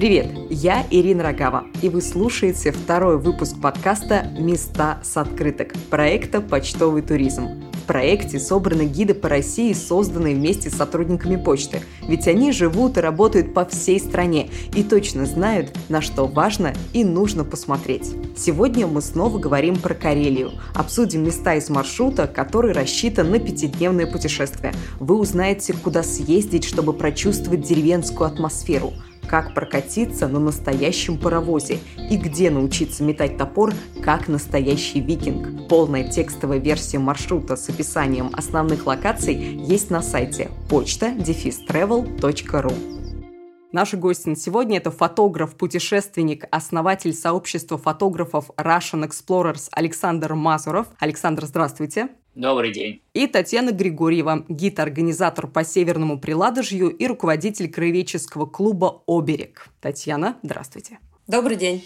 Привет, я Ирина Рогава, и вы слушаете второй выпуск подкаста «Места с открыток» проекта «Почтовый туризм». В проекте собраны гиды по России, созданные вместе с сотрудниками почты, ведь они живут и работают по всей стране и точно знают, на что важно и нужно посмотреть. Сегодня мы снова говорим про Карелию, обсудим места из маршрута, который рассчитан на пятидневное путешествие. Вы узнаете, куда съездить, чтобы прочувствовать деревенскую атмосферу – как прокатиться на настоящем паровозе и где научиться метать топор, как настоящий викинг. Полная текстовая версия маршрута с описанием основных локаций есть на сайте почта-travel.ru. Наши гости на сегодня – это фотограф, путешественник, основатель сообщества фотографов Russian Explorers Александр Мазуров. Александр, здравствуйте. Добрый день. И Татьяна Григорьева, гид-организатор по Северному Приладожью и руководитель краеведческого клуба «Оберег». Татьяна, здравствуйте. Добрый день.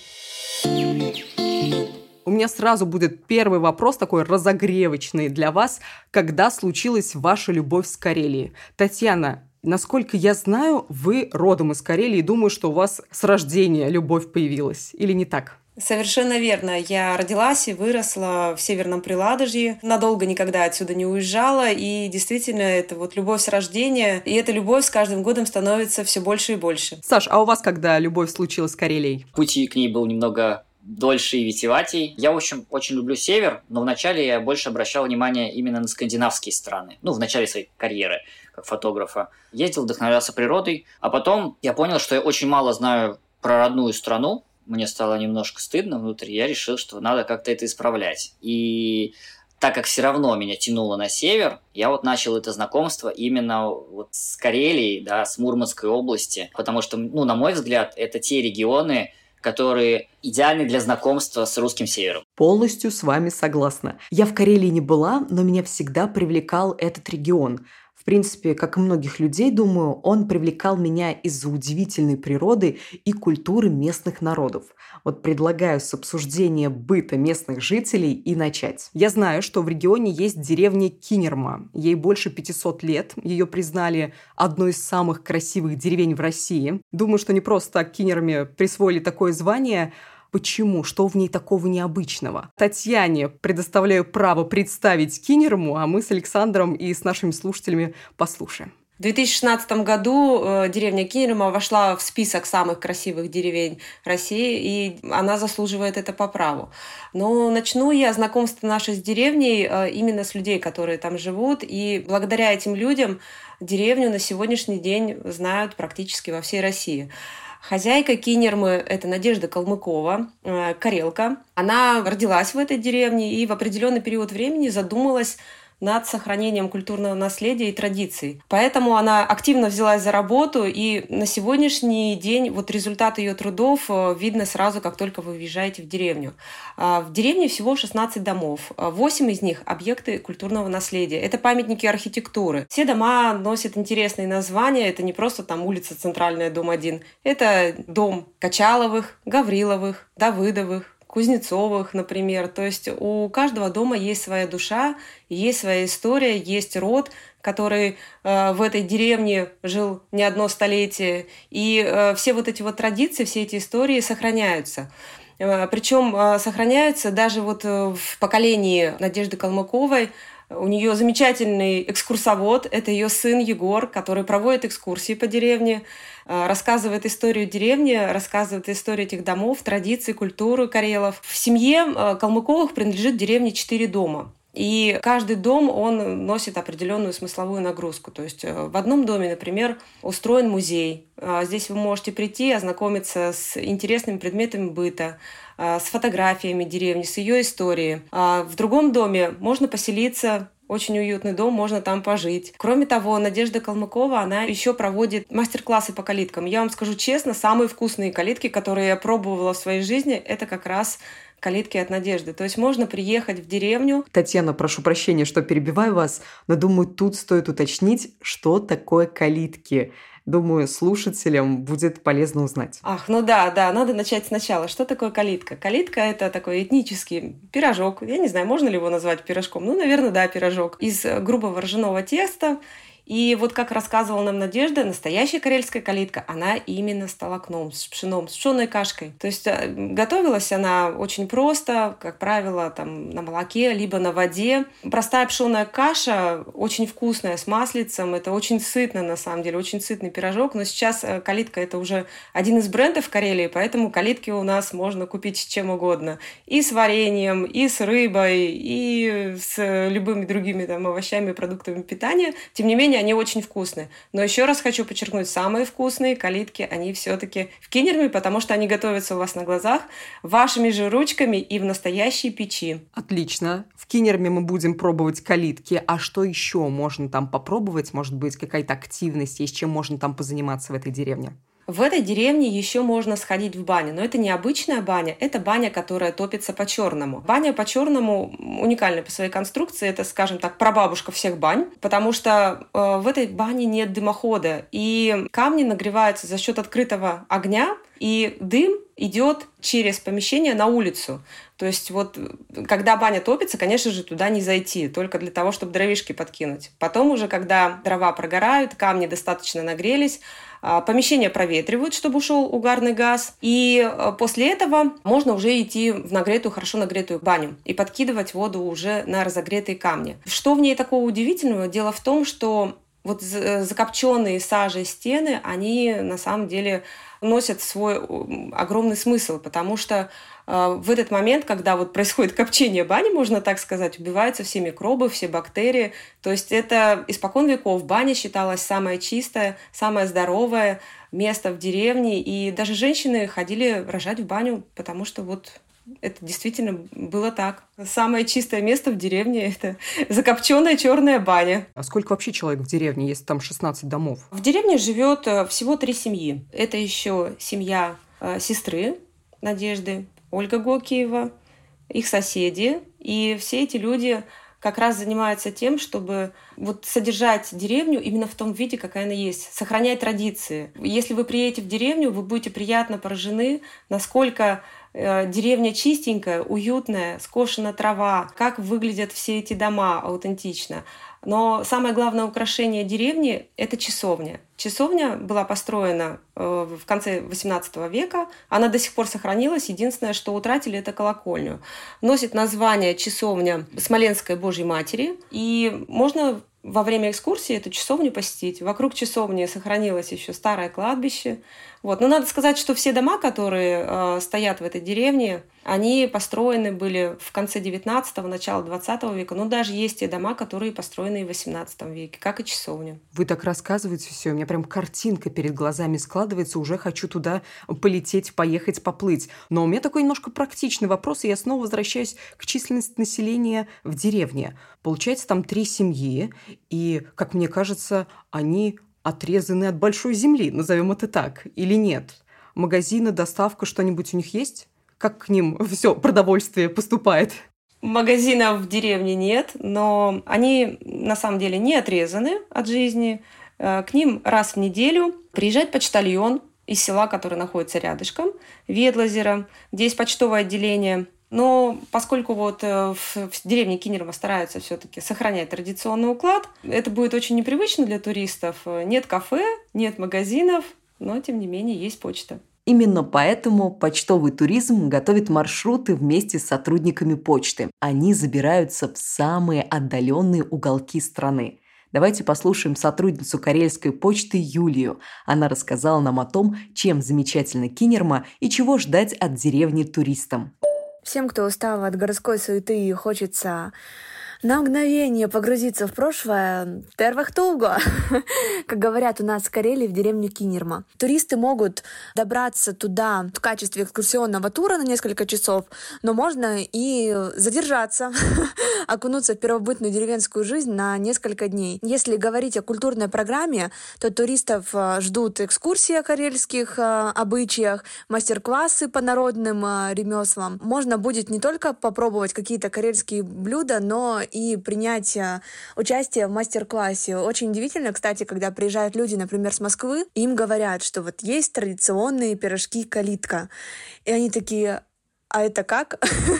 У меня сразу будет первый вопрос такой разогревочный для вас. Когда случилась ваша любовь с Карелией? Татьяна, Насколько я знаю, вы родом из Карелии и думаю, что у вас с рождения любовь появилась. Или не так? Совершенно верно. Я родилась и выросла в Северном Приладожье. Надолго никогда отсюда не уезжала. И действительно, это вот любовь с рождения. И эта любовь с каждым годом становится все больше и больше. Саш, а у вас когда любовь случилась с Карелией? Пути к ней был немного дольше и витиеватей. Я, в общем, очень люблю север, но вначале я больше обращал внимание именно на скандинавские страны. Ну, в начале своей карьеры как фотографа. Ездил, вдохновлялся природой, а потом я понял, что я очень мало знаю про родную страну, мне стало немножко стыдно внутри, я решил, что надо как-то это исправлять. И так как все равно меня тянуло на север, я вот начал это знакомство именно вот с Карелией, да, с Мурманской области, потому что, ну, на мой взгляд, это те регионы, которые идеальны для знакомства с русским севером. Полностью с вами согласна. Я в Карелии не была, но меня всегда привлекал этот регион – в принципе, как и многих людей, думаю, он привлекал меня из-за удивительной природы и культуры местных народов. Вот предлагаю с обсуждения быта местных жителей и начать. Я знаю, что в регионе есть деревня Кинерма. Ей больше 500 лет. Ее признали одной из самых красивых деревень в России. Думаю, что не просто Кинерме присвоили такое звание – Почему? Что в ней такого необычного? Татьяне предоставляю право представить Кинерму, а мы с Александром и с нашими слушателями послушаем. В 2016 году э, деревня Кинерма вошла в список самых красивых деревень России, и она заслуживает это по праву. Но начну я знакомство наше с деревней э, именно с людей, которые там живут, и благодаря этим людям деревню на сегодняшний день знают практически во всей России. Хозяйка Кинермы – это Надежда Калмыкова, э, карелка. Она родилась в этой деревне и в определенный период времени задумалась над сохранением культурного наследия и традиций. Поэтому она активно взялась за работу, и на сегодняшний день вот результат ее трудов э, видно сразу, как только вы въезжаете в деревню. А, в деревне всего 16 домов. 8 из них – объекты культурного наследия. Это памятники архитектуры. Все дома носят интересные названия. Это не просто там улица Центральная, дом 1. Это дом Качаловых, Гавриловых, Давыдовых, Кузнецовых, например. То есть у каждого дома есть своя душа, есть своя история, есть род, который э, в этой деревне жил не одно столетие. И э, все вот эти вот традиции, все эти истории сохраняются. Э, причем э, сохраняются даже вот э, в поколении Надежды Калмыковой, у нее замечательный экскурсовод, это ее сын Егор, который проводит экскурсии по деревне, рассказывает историю деревни, рассказывает историю этих домов, традиций, культуры карелов. В семье э, Калмыковых принадлежит деревне четыре дома. И каждый дом, он носит определенную смысловую нагрузку. То есть э, в одном доме, например, устроен музей. Здесь вы можете прийти, ознакомиться с интересными предметами быта, а, с фотографиями деревни, с ее историей. А в другом доме можно поселиться очень уютный дом, можно там пожить. Кроме того, Надежда Калмыкова, она еще проводит мастер-классы по калиткам. Я вам скажу честно, самые вкусные калитки, которые я пробовала в своей жизни, это как раз калитки от Надежды. То есть можно приехать в деревню. Татьяна, прошу прощения, что перебиваю вас, но думаю, тут стоит уточнить, что такое калитки. Думаю, слушателям будет полезно узнать. Ах, ну да, да, надо начать сначала. Что такое калитка? Калитка – это такой этнический пирожок. Я не знаю, можно ли его назвать пирожком. Ну, наверное, да, пирожок. Из грубого ржаного теста И вот как рассказывала нам Надежда, настоящая карельская калитка, она именно с толокном, с пшеном, с пшеной кашкой. То есть э, готовилась она очень просто, как правило, там на молоке, либо на воде. Простая пшеная каша, очень вкусная, с маслицем. Это очень сытно, на самом деле, очень сытный пирожок. Но сейчас э, калитка – это уже один из брендов Карелии, поэтому калитки у нас можно купить с чем угодно. И с вареньем, и с рыбой, и с любыми другими там, овощами, продуктами питания. Тем не менее, менее, они очень вкусные. Но еще раз хочу подчеркнуть, самые вкусные калитки, они все-таки в кинерме, потому что они готовятся у вас на глазах вашими же ручками и в настоящей печи. Отлично. В кинерме мы будем пробовать калитки. А что еще можно там попробовать? Может быть, какая-то активность есть, чем можно там позаниматься в этой деревне? В этой деревне еще можно сходить в баню, но это не обычная баня, это баня, которая топится по-черному. Баня по-черному уникальна по своей конструкции, это, скажем так, прабабушка всех бань, потому что э, в этой бане нет дымохода, и камни нагреваются за счет открытого огня, и дым идет через помещение на улицу. То есть вот когда баня топится, конечно же, туда не зайти, только для того, чтобы дровишки подкинуть. Потом уже, когда дрова прогорают, камни достаточно нагрелись, помещение проветривают, чтобы ушел угарный газ. И а, после этого можно уже идти в нагретую, хорошо нагретую баню и подкидывать воду уже на разогретые камни. Что в ней такого удивительного? Дело в том, что вот закопченные сажей стены, они на самом деле носят свой огромный смысл, потому что э, в этот момент, когда вот происходит копчение бани, можно так сказать, убиваются все микробы, все бактерии. То есть это испокон веков баня считалась самое чистое, самое здоровое место в деревне. И даже женщины ходили рожать в баню, потому что вот это действительно было так. Самое чистое место в деревне – это закопченная черная баня. А сколько вообще человек в деревне, если там 16 домов? В деревне живет э, всего три семьи. Это еще семья э, сестры Надежды, Ольга Гокиева, их соседи. И все эти люди как раз занимаются тем, чтобы вот содержать деревню именно в том виде, какая она есть, сохранять традиции. Если вы приедете в деревню, вы будете приятно поражены, насколько деревня чистенькая, уютная, скошена трава, как выглядят все эти дома аутентично. Но самое главное украшение деревни – это часовня. Часовня была построена э, в конце XVIII века. Она до сих пор сохранилась. Единственное, что утратили, это колокольню. Носит название часовня Смоленской Божьей Матери. И можно во время экскурсии эту часовню посетить. Вокруг часовни сохранилось еще старое кладбище. Вот. Но надо сказать, что все дома, которые э, стоят в этой деревне, они построены были в конце 19-го, начало 20 века. Но даже есть те дома, которые построены в 18 веке, как и часовня. Вы так рассказываете все, у меня прям картинка перед глазами складывается, уже хочу туда полететь, поехать, поплыть. Но у меня такой немножко практичный вопрос, и я снова возвращаюсь к численности населения в деревне. Получается, там три семьи, и, как мне кажется, они отрезаны от большой земли, назовем это так, или нет? Магазины, доставка, что-нибудь у них есть? Как к ним все продовольствие поступает? Магазинов в деревне нет, но они на самом деле не отрезаны от жизни. Э, к ним раз в неделю приезжает почтальон из села, который находится рядышком, Ветлозера, где есть почтовое отделение. Но поскольку вот э, в, в деревне Кинерма стараются все-таки сохранять традиционный уклад, это будет очень непривычно для туристов. Нет кафе, нет магазинов, но тем не менее есть почта. Именно поэтому почтовый туризм готовит маршруты вместе с сотрудниками почты. Они забираются в самые отдаленные уголки страны. Давайте послушаем сотрудницу Карельской почты Юлию. Она рассказала нам о том, чем замечательна Кинерма и чего ждать от деревни туристам. Всем, кто устал от городской суеты и хочется на мгновение погрузиться в прошлое Тервахтулго, как говорят у нас в Карелии в деревне Кинерма. Туристы могут добраться туда в качестве экскурсионного тура на несколько часов, но можно и задержаться, окунуться в первобытную деревенскую жизнь на несколько дней. Если говорить о культурной программе, то туристов э, ждут экскурсии о карельских э, обычаях, мастер-классы по народным э, ремеслам. Можно будет не только попробовать какие-то карельские блюда, но и принять участие в мастер-классе. Очень удивительно, кстати, когда приезжают люди, например, с Москвы, им говорят, что вот есть традиционные пирожки калитка. И они такие, а это как?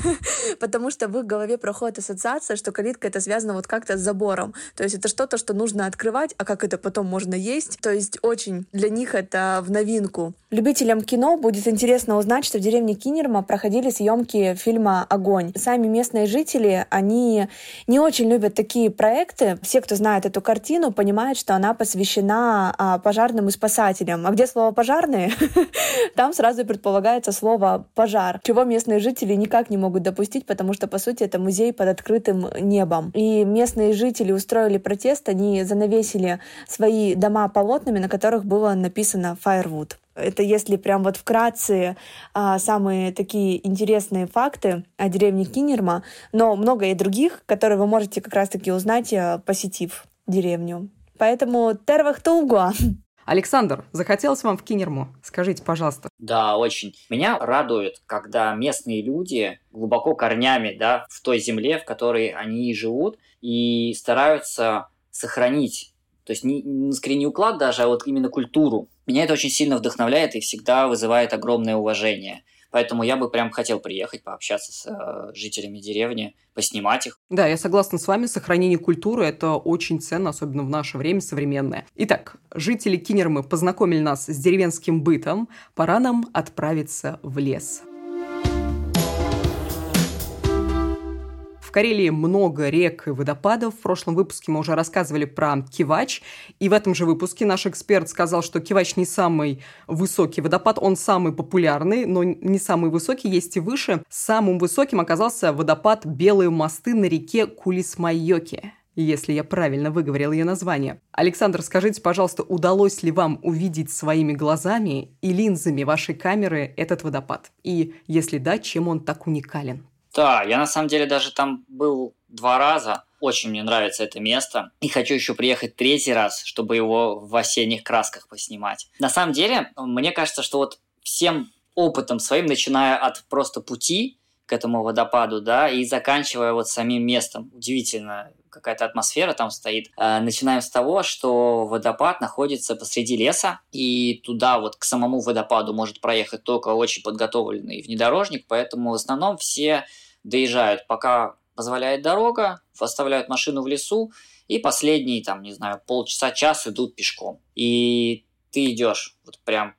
Потому что в их голове проходит ассоциация, что калитка это связано вот как-то с забором. То есть это что-то, что нужно открывать, а как это потом можно есть. То есть очень для них это в новинку. Любителям кино будет интересно узнать, что в деревне Кинерма проходили съемки фильма «Огонь». Сами местные жители, они не очень любят такие проекты. Все, кто знает эту картину, понимают, что она посвящена а, пожарным и спасателям. А где слово «пожарные», там сразу предполагается слово «пожар», чего местные жители никак не могут допустить, потому что, по сути, это музей под открытым небом. И местные жители устроили протест, они занавесили свои дома полотнами, на которых было написано «Firewood». Это если прям вот вкратце а, самые такие интересные факты о деревне Кинерма, но много и других, которые вы можете как раз-таки узнать, а, посетив деревню. Поэтому тервах тулгуа! Александр, захотелось вам в Кинерму? Скажите, пожалуйста. Да, очень. Меня радует, когда местные люди глубоко корнями да, в той земле, в которой они живут, и стараются сохранить то есть не, не скорее не уклад даже, а вот именно культуру. Меня это очень сильно вдохновляет и всегда вызывает огромное уважение. Поэтому я бы прям хотел приехать, пообщаться с э, жителями деревни, поснимать их. Да, я согласна с вами. Сохранение культуры – это очень ценно, особенно в наше время современное. Итак, жители Кинермы познакомили нас с деревенским бытом. Пора нам отправиться в лес. Карелии много рек и водопадов. В прошлом выпуске мы уже рассказывали про Кивач. И в этом же выпуске наш эксперт сказал, что Кивач не самый высокий водопад, он самый популярный, но не самый высокий, есть и выше. Самым высоким оказался водопад Белые мосты на реке Кулисмайоки если я правильно выговорил ее название. Александр, скажите, пожалуйста, удалось ли вам увидеть своими глазами и линзами вашей камеры этот водопад? И если да, чем он так уникален? Да, я на самом деле даже там был два раза. Очень мне нравится это место. И хочу еще приехать третий раз, чтобы его в осенних красках поснимать. На самом деле, мне кажется, что вот всем опытом своим, начиная от просто пути к этому водопаду, да, и заканчивая вот самим местом. Удивительно, какая-то атмосфера там стоит. Э, начинаем с того, что водопад находится посреди леса, и туда вот к самому водопаду может проехать только очень подготовленный внедорожник, поэтому в основном все доезжают, пока позволяет дорога, оставляют машину в лесу, и последние, там, не знаю, полчаса-час идут пешком. И ты идешь вот прям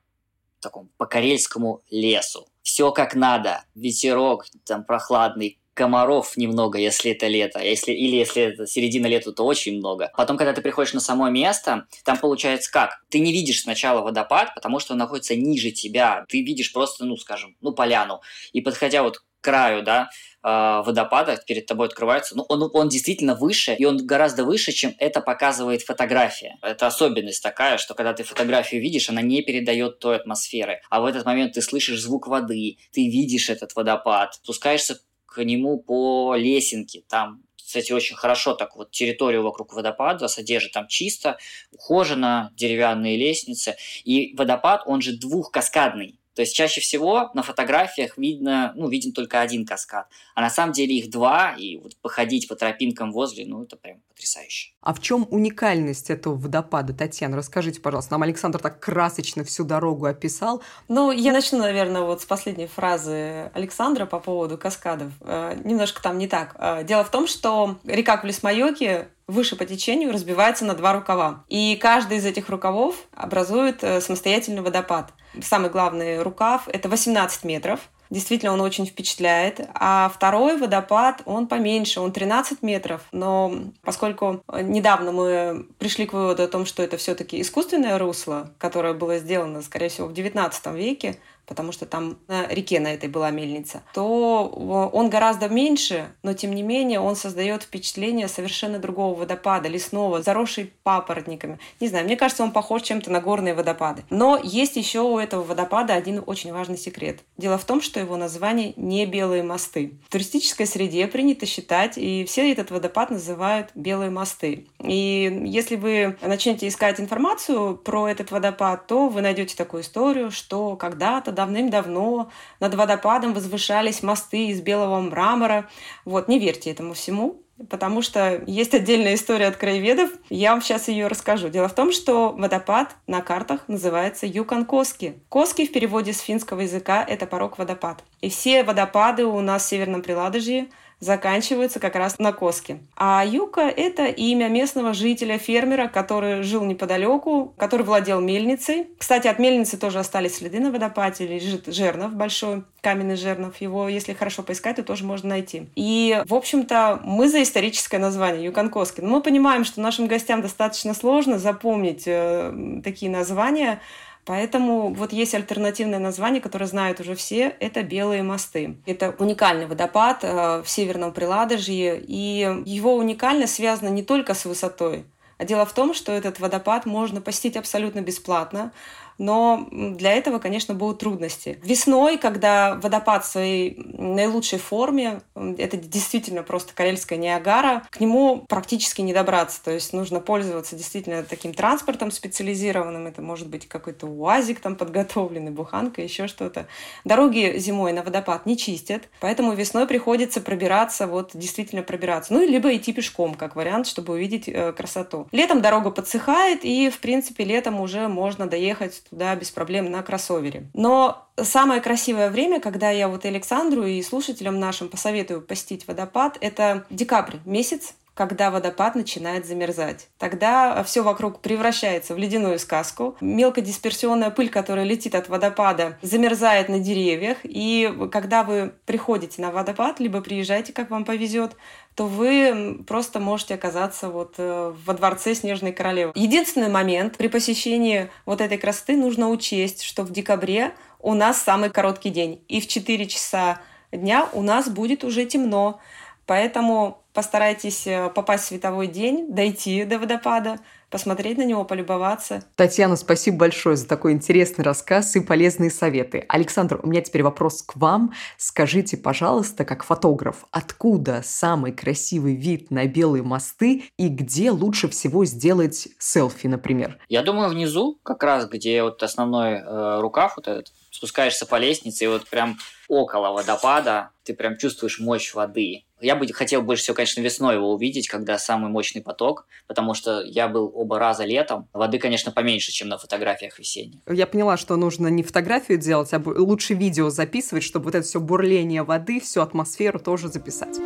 в таком по карельскому лесу. Все как надо. Ветерок там прохладный, комаров немного, если это лето, если, или если это середина лета, то очень много. Потом, когда ты приходишь на само место, там получается как? Ты не видишь сначала водопад, потому что он находится ниже тебя. Ты видишь просто, ну, скажем, ну, поляну. И подходя вот краю, да, Э, водопада перед тобой открывается, ну, он, он действительно выше, и он гораздо выше, чем это показывает фотография. Это особенность такая, что когда ты фотографию видишь, она не передает той атмосферы. А в этот момент ты слышишь звук воды, ты видишь этот водопад, спускаешься к нему по лесенке, там кстати, очень хорошо так вот территорию вокруг водопада содержит, там чисто, ухожено, деревянные лестницы. И водопад, он же двухкаскадный. То есть чаще всего на фотографиях видно, ну, виден только один каскад, а на самом деле их два, и вот походить по тропинкам возле, ну, это прям потрясающе. А в чем уникальность этого водопада, Татьяна? Расскажите, пожалуйста. Нам Александр так красочно всю дорогу описал. Ну, я начну, наверное, вот с последней фразы Александра по поводу каскадов. Э, немножко там не так. Э, дело в том, что река Кулисмайоки выше по течению разбивается на два рукава. И каждый из этих рукавов образует э, самостоятельный водопад. Самый главный рукав — это 18 метров. Действительно, он очень впечатляет. А второй водопад, он поменьше, он 13 метров. Но поскольку недавно мы пришли к выводу о том, что это все-таки искусственное русло, которое было сделано, скорее всего, в 19 веке, потому что там на реке на этой была мельница, то он гораздо меньше, но тем не менее он создает впечатление совершенно другого водопада, лесного, заросший папоротниками. Не знаю, мне кажется, он похож чем-то на горные водопады. Но есть еще у этого водопада один очень важный секрет. Дело в том, что его название не белые мосты. В туристической среде принято считать, и все этот водопад называют белые мосты. И если вы начнете искать информацию про этот водопад, то вы найдете такую историю, что когда-то давным-давно над водопадом возвышались мосты из белого мрамора. Вот, не верьте этому всему. потому что есть отдельная история от краеведов. Я вам сейчас ее расскажу. Дело в том, что водопад на картах называется Юкан-Коски. Коски в переводе с финского языка – это порог водопад. И все водопады у нас в Северном Приладожье – заканчиваются как раз на Коске. А Юка — это имя местного жителя-фермера, который жил неподалеку, который владел мельницей. Кстати, от мельницы тоже остались следы на водопаде, лежит жернов большой, каменный жернов. Его, если хорошо поискать, то тоже можно найти. И, в общем-то, мы за историческое название Юкан-Коски. Но мы понимаем, что нашим гостям достаточно сложно запомнить э, такие названия, Поэтому вот есть альтернативное название, которое знают уже все, это «Белые мосты». Это уникальный водопад э, в Северном Приладожье, и его уникальность связана не только с высотой, а дело в том, что этот водопад можно посетить абсолютно бесплатно но для этого, конечно, будут трудности. Весной, когда водопад в своей наилучшей форме, это действительно просто Карельская Ниагара, к нему практически не добраться, то есть нужно пользоваться действительно таким транспортом специализированным, это может быть какой-то УАЗик там подготовленный, буханка, еще что-то. Дороги зимой на водопад не чистят, поэтому весной приходится пробираться, вот действительно пробираться, ну, либо идти пешком, как вариант, чтобы увидеть э, красоту. Летом дорога подсыхает, и, в принципе, летом уже можно доехать туда без проблем на кроссовере. Но самое красивое время, когда я вот Александру и слушателям нашим посоветую посетить водопад, это декабрь месяц, когда водопад начинает замерзать. Тогда все вокруг превращается в ледяную сказку. Мелкодисперсионная пыль, которая летит от водопада, замерзает на деревьях. И когда вы приходите на водопад, либо приезжаете, как вам повезет, то вы просто можете оказаться вот э, во дворце Снежной Королевы. Единственный момент при посещении вот этой красоты нужно учесть, что в декабре у нас самый короткий день. И в 4 часа дня у нас будет уже темно. Поэтому постарайтесь э, попасть в световой день, дойти до водопада, посмотреть на него, полюбоваться. Татьяна, спасибо большое за такой интересный рассказ и полезные советы. Александр, у меня теперь вопрос к вам. Скажите, пожалуйста, как фотограф, откуда самый красивый вид на белые мосты и где лучше всего сделать селфи, например? Я думаю, внизу, как раз где вот основной э, рукав вот этот, спускаешься по лестнице и вот прям около водопада ты прям чувствуешь мощь воды. Я бы хотел больше всего, конечно, весной его увидеть, когда самый мощный поток, потому что я был оба раза летом. Воды, конечно, поменьше, чем на фотографиях весенних. Я поняла, что нужно не фотографию делать, а лучше видео записывать, чтобы вот это все бурление воды, всю атмосферу тоже записать.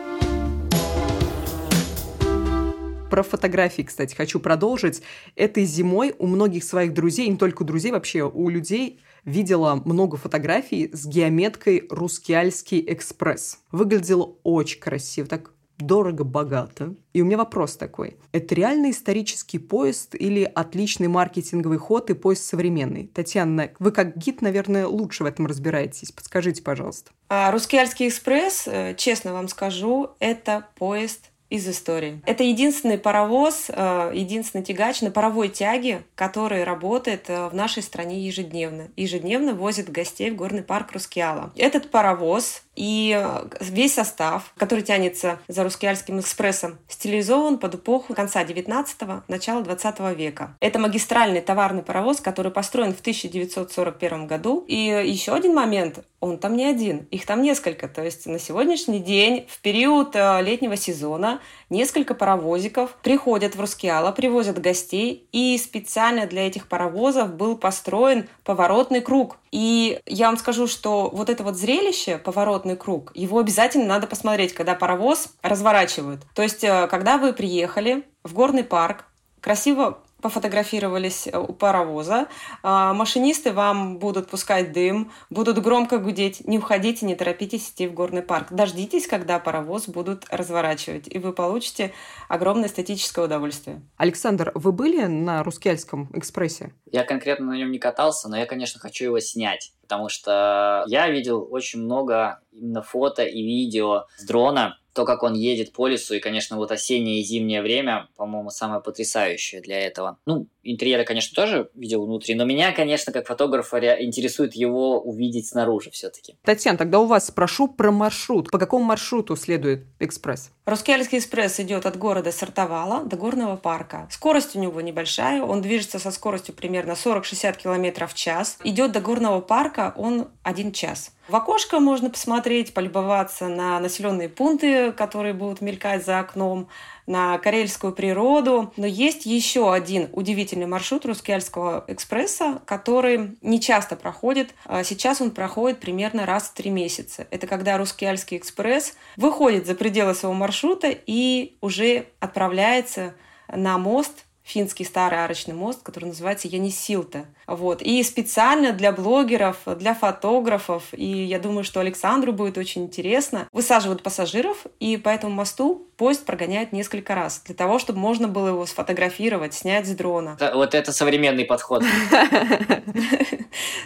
Про фотографии, кстати, хочу продолжить. Этой зимой у многих своих друзей, не только друзей, вообще у людей видела много фотографий с геометкой «Рускеальский экспресс». Выглядело очень красиво, так дорого-богато. И у меня вопрос такой. Это реально исторический поезд или отличный маркетинговый ход и поезд современный? Татьяна, вы как гид, наверное, лучше в этом разбираетесь. Подскажите, пожалуйста. А, Русский экспресс, э, честно вам скажу, это поезд из истории. Это единственный паровоз, э, единственный тягач на паровой тяге, который работает э, в нашей стране ежедневно. Ежедневно возит гостей в горный парк Рускеала. Этот паровоз и э, весь состав, который тянется за Рускеальским экспрессом, стилизован под эпоху конца 19-го, начала 20 века. Это магистральный товарный паровоз, который построен в 1941 году. И еще один момент, он там не один, их там несколько. То есть на сегодняшний день, в период летнего сезона, несколько паровозиков приходят в Рускеала, привозят гостей, и специально для этих паровозов был построен поворотный круг. И я вам скажу, что вот это вот зрелище, поворотный круг, его обязательно надо посмотреть, когда паровоз разворачивают. То есть, э, когда вы приехали в горный парк, красиво пофотографировались э, у паровоза. А, машинисты вам будут пускать дым, будут громко гудеть. Не уходите, не торопитесь идти в горный парк. Дождитесь, когда паровоз будут разворачивать, и вы получите огромное эстетическое удовольствие. Александр, вы были на Рускельском экспрессе? Я конкретно на нем не катался, но я, конечно, хочу его снять, потому что я видел очень много именно фото и видео с дрона, то, как он едет по лесу, и, конечно, вот осеннее и зимнее время, по-моему, самое потрясающее для этого. Ну, интерьеры, конечно, тоже видел внутри, но меня, конечно, как фотографа интересует его увидеть снаружи все-таки. Татьяна, тогда у вас спрошу про маршрут. По какому маршруту следует экспресс? Рускеальский экспресс идет от города Сартовала до горного парка. Скорость у него небольшая, он движется со скоростью примерно 40-60 км в час. Идет до горного парка он один час. В окошко можно посмотреть, полюбоваться на населенные пункты, которые будут мелькать за окном, на карельскую природу. Но есть еще один удивительный маршрут Рускеальского экспресса, который не часто проходит. А сейчас он проходит примерно раз в три месяца. Это когда Рускеальский экспресс выходит за пределы своего маршрута и уже отправляется на мост финский старый арочный мост, который называется Янисилта. Вот. И специально для блогеров, для фотографов, и я думаю, что Александру будет очень интересно, высаживают пассажиров, и по этому мосту поезд прогоняет несколько раз, для того, чтобы можно было его сфотографировать, снять с дрона. Вот это современный подход.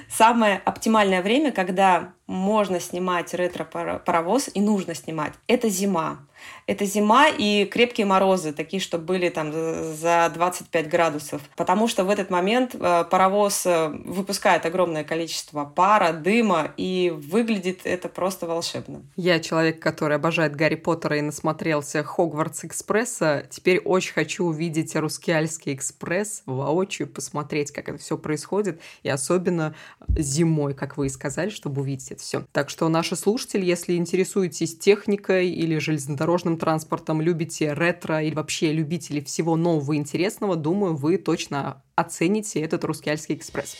Самое оптимальное время, когда можно снимать ретро-паровоз и нужно снимать, это зима. Это зима и крепкие морозы, такие, что были там за 25 градусов. Потому что в этот момент э, паровоз э, выпускает огромное количество пара, дыма, и выглядит это просто волшебно. Я человек, который обожает Гарри Поттера и насмотрелся Хогвартс Экспресса. Теперь очень хочу увидеть Рускеальский экспресс воочию, посмотреть, как это все происходит, и особенно зимой, как вы и сказали, чтобы увидеть это все. Так что наши слушатели, если интересуетесь техникой или железнодорожным дорожным транспортом, любите ретро или вообще любители всего нового и интересного, думаю, вы точно оцените этот Рускеальский экспресс.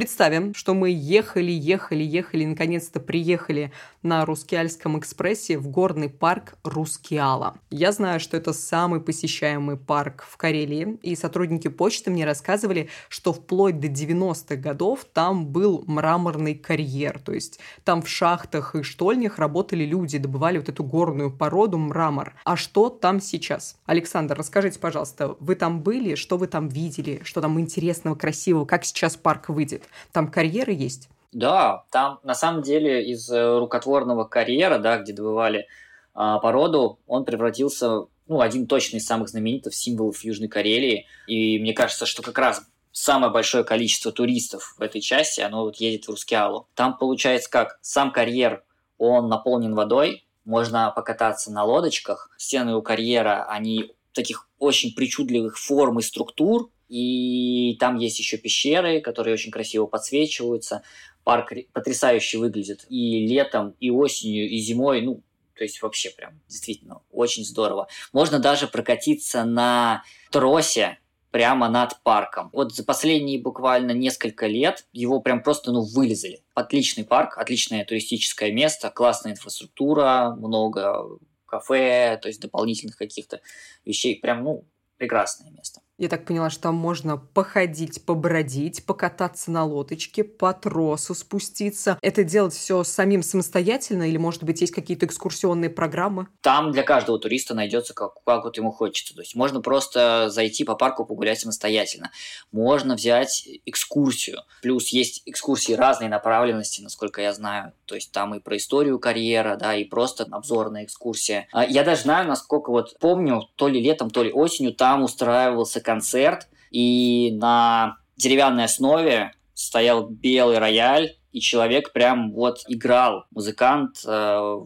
Представим, что мы ехали, ехали, ехали, наконец-то приехали на Рускеальском экспрессе в горный парк Рускеала. Я знаю, что это самый посещаемый парк в Карелии, и сотрудники почты мне рассказывали, что вплоть до 90-х годов там был мраморный карьер, то есть там в шахтах и штольнях работали люди, добывали вот эту горную породу мрамор. А что там сейчас? Александр, расскажите, пожалуйста, вы там были, что вы там видели, что там интересного, красивого, как сейчас парк выйдет? Там карьеры есть? Да, там на самом деле из э, рукотворного карьера, да, где добывали а, породу, он превратился, ну, один точно из самых знаменитых символов Южной Карелии. И мне кажется, что как раз самое большое количество туристов в этой части, оно вот едет в Рускеалу. Там получается как, сам карьер, он наполнен водой, можно покататься на лодочках. Стены у карьера, они таких очень причудливых форм и структур, и там есть еще пещеры, которые очень красиво подсвечиваются. Парк потрясающе выглядит и летом, и осенью, и зимой. Ну, то есть вообще прям действительно очень здорово. Можно даже прокатиться на тросе прямо над парком. Вот за последние буквально несколько лет его прям просто ну вылезали. Отличный парк, отличное туристическое место, классная инфраструктура, много кафе, то есть дополнительных каких-то вещей. Прям, ну, прекрасное место. Я так поняла, что там можно походить, побродить, покататься на лодочке, по тросу спуститься. Это делать все самим самостоятельно или, может быть, есть какие-то экскурсионные программы? Там для каждого туриста найдется, как, как вот ему хочется. То есть можно просто зайти по парку погулять самостоятельно. Можно взять экскурсию. Плюс есть экскурсии разной направленности, насколько я знаю. То есть там и про историю карьера, да, и просто обзорная экскурсия. А я даже знаю, насколько вот помню, то ли летом, то ли осенью там устраивался концерт, и на деревянной основе стоял белый рояль, и человек прям вот играл, музыкант, э,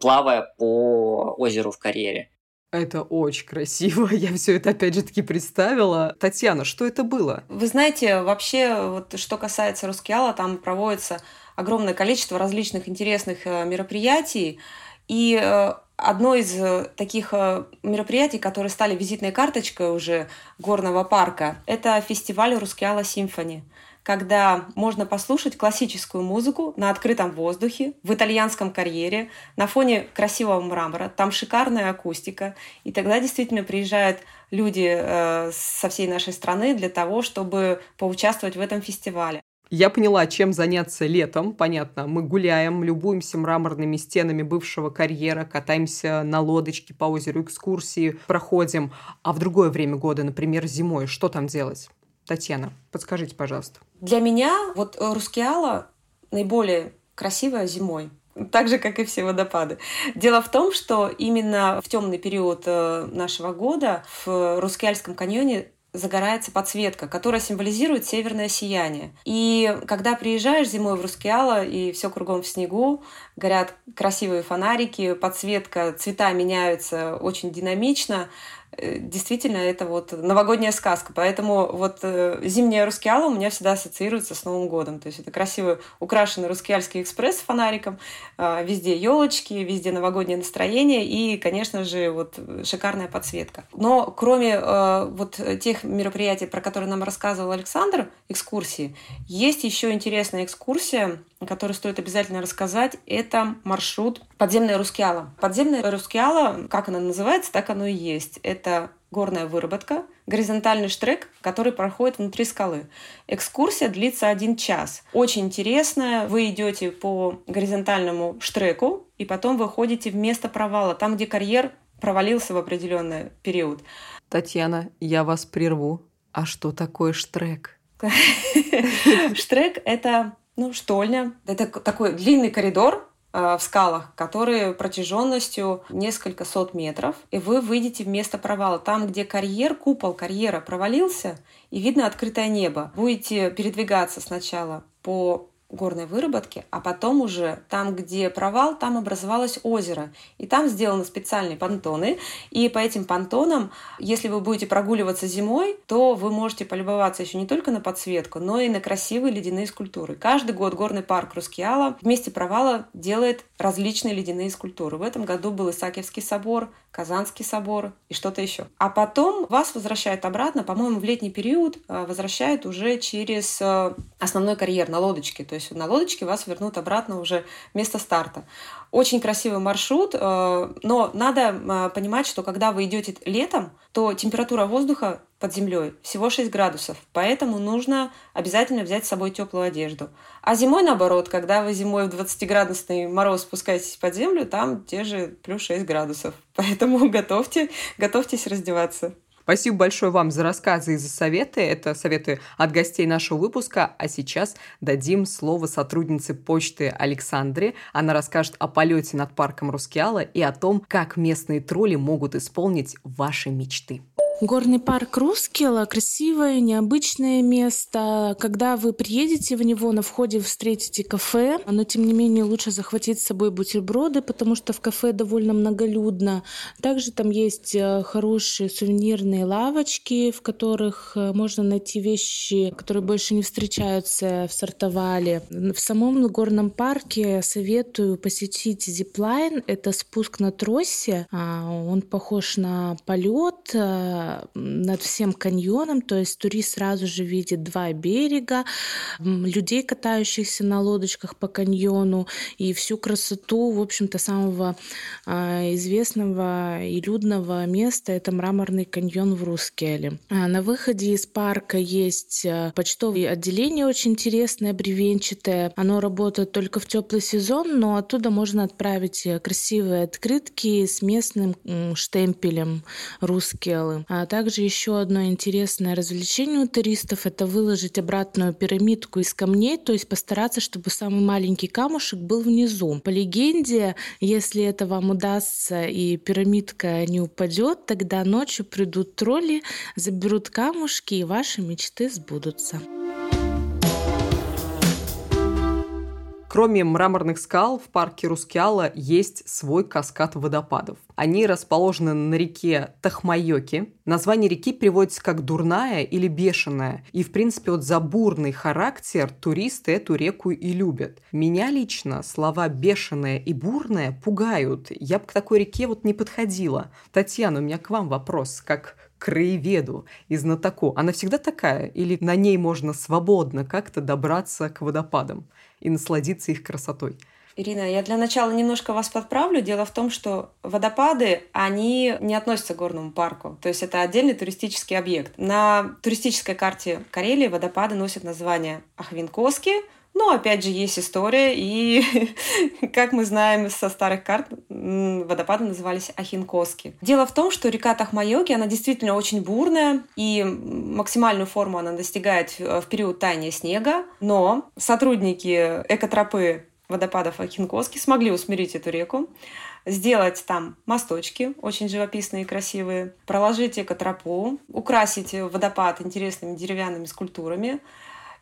плавая по озеру в карьере. Это очень красиво. Я все это опять же таки представила. Татьяна, что это было? Вы знаете, вообще, вот что касается Рускеала, там проводится огромное количество различных интересных э, мероприятий. И э, одно из э, таких э, мероприятий, которые стали визитной карточкой уже горного парка, это фестиваль Рускеала Симфони когда можно послушать классическую музыку на открытом воздухе, в итальянском карьере, на фоне красивого мрамора. Там шикарная акустика. И тогда действительно приезжают люди со всей нашей страны для того, чтобы поучаствовать в этом фестивале. Я поняла, чем заняться летом. Понятно, мы гуляем, любуемся мраморными стенами бывшего карьера, катаемся на лодочке по озеру, экскурсии проходим. А в другое время года, например, зимой, что там делать? Татьяна, подскажите, пожалуйста. Для меня вот Рускеала наиболее красивая зимой. так же, как и все водопады. Дело в том, что именно в темный период э, нашего года в Рускеальском каньоне загорается подсветка, которая символизирует северное сияние. И когда приезжаешь зимой в Рускеала, и все кругом в снегу, горят красивые фонарики, подсветка, цвета меняются очень динамично, действительно это вот новогодняя сказка. Поэтому вот э, зимняя Рускеала у меня всегда ассоциируется с Новым годом. То есть это красивый украшенный Рускеальский экспресс с фонариком, э, везде елочки, везде новогоднее настроение и, конечно же, вот шикарная подсветка. Но кроме вот тех мероприятий, про которые нам рассказывал Александр, экскурсии, есть еще интересная экскурсия, которую стоит обязательно рассказать. Это маршрут подземная Рускеала. Подземная Рускеала, как она называется, так оно и есть. Это горная выработка, горизонтальный штрек, который проходит внутри скалы. Экскурсия длится один час. Очень интересная. Вы идете по горизонтальному штреку, и потом выходите в место провала, там, где карьер провалился в определенный период. Татьяна, я вас прерву. А что такое штрек? Штрек — это ну, штольня. Это такой длинный коридор, Э, в скалах, которые протяженностью несколько сот метров, и вы выйдете в место провала. Там, где карьер, купол карьера провалился, и видно открытое небо. Будете передвигаться сначала по горной выработки, а потом уже там, где провал, там образовалось озеро. И там сделаны специальные понтоны. И по этим понтонам, если вы будете прогуливаться зимой, то вы можете полюбоваться еще не только на подсветку, но и на красивые ледяные скульптуры. Каждый год горный парк Рускеала вместе провала делает различные ледяные скульптуры. В этом году был Исаакиевский собор, Казанский собор и что-то еще. А потом вас возвращают обратно, по-моему, в летний период э, возвращают уже через э, основной карьер на лодочке. То есть на лодочке вас вернут обратно уже вместо старта. Очень красивый маршрут, э, но надо понимать, что когда вы идете летом, то температура воздуха под землей всего 6 градусов, поэтому нужно обязательно взять с собой теплую одежду. А зимой, наоборот, когда вы зимой в 20-градусный мороз спускаетесь под землю, там те же плюс 6 градусов. Поэтому готовьте, готовьтесь раздеваться. Спасибо большое вам за рассказы и за советы. Это советы от гостей нашего выпуска. А сейчас дадим слово сотруднице почты Александре. Она расскажет о полете над парком Рускеала и о том, как местные тролли могут исполнить ваши мечты. Горный парк Рускела – красивое, необычное место. Когда вы приедете в него, на входе встретите кафе, но тем не менее лучше захватить с собой бутерброды, потому что в кафе довольно многолюдно. Также там есть э, хорошие сувенирные лавочки, в которых э, можно найти вещи, которые больше не встречаются в Сартовале. В самом горном парке советую посетить зиплайн. Это спуск на тросе. А, он похож на полет э, над всем каньоном, то есть турист сразу же видит два берега, людей, катающихся на лодочках по каньону и всю красоту, в общем-то, самого а, известного и людного места – это мраморный каньон в Рускеле. А на выходе из парка есть а, почтовое отделение очень интересное, бревенчатое. Оно работает только в теплый сезон, но оттуда можно отправить красивые открытки с местным штемпелем Рускелы. А также еще одно интересное развлечение у туристов – это выложить обратную пирамидку из камней, то есть постараться, чтобы самый маленький камушек был внизу. По легенде, если это вам удастся и пирамидка не упадет, тогда ночью придут тролли, заберут камушки и ваши мечты сбудутся. Кроме мраморных скал, в парке Рускеала есть свой каскад водопадов. Они расположены на реке Тахмайоки. Название реки переводится как «дурная» или «бешеная». И, в принципе, вот за бурный характер туристы эту реку и любят. Меня лично слова «бешеная» и «бурная» пугают. Я бы к такой реке вот не подходила. Татьяна, у меня к вам вопрос. Как краеведу и знатоку. Она всегда такая? Или на ней можно свободно как-то добраться к водопадам? И насладиться их красотой. Ирина, я для начала немножко вас подправлю. Дело в том, что водопады, они не относятся к горному парку. То есть это отдельный туристический объект. На туристической карте Карелии водопады носят название Ахвинкоски, но опять же есть история, и как мы знаем со старых карт, водопады назывались Ахинкоски. Дело в том, что река Тахмайоки, она действительно очень бурная, и максимальную форму она достигает в период таяния снега, но сотрудники экотропы водопадов Ахинкоски смогли усмирить эту реку, сделать там мосточки, очень живописные и красивые, проложить экотропу, украсить водопад интересными деревянными скульптурами.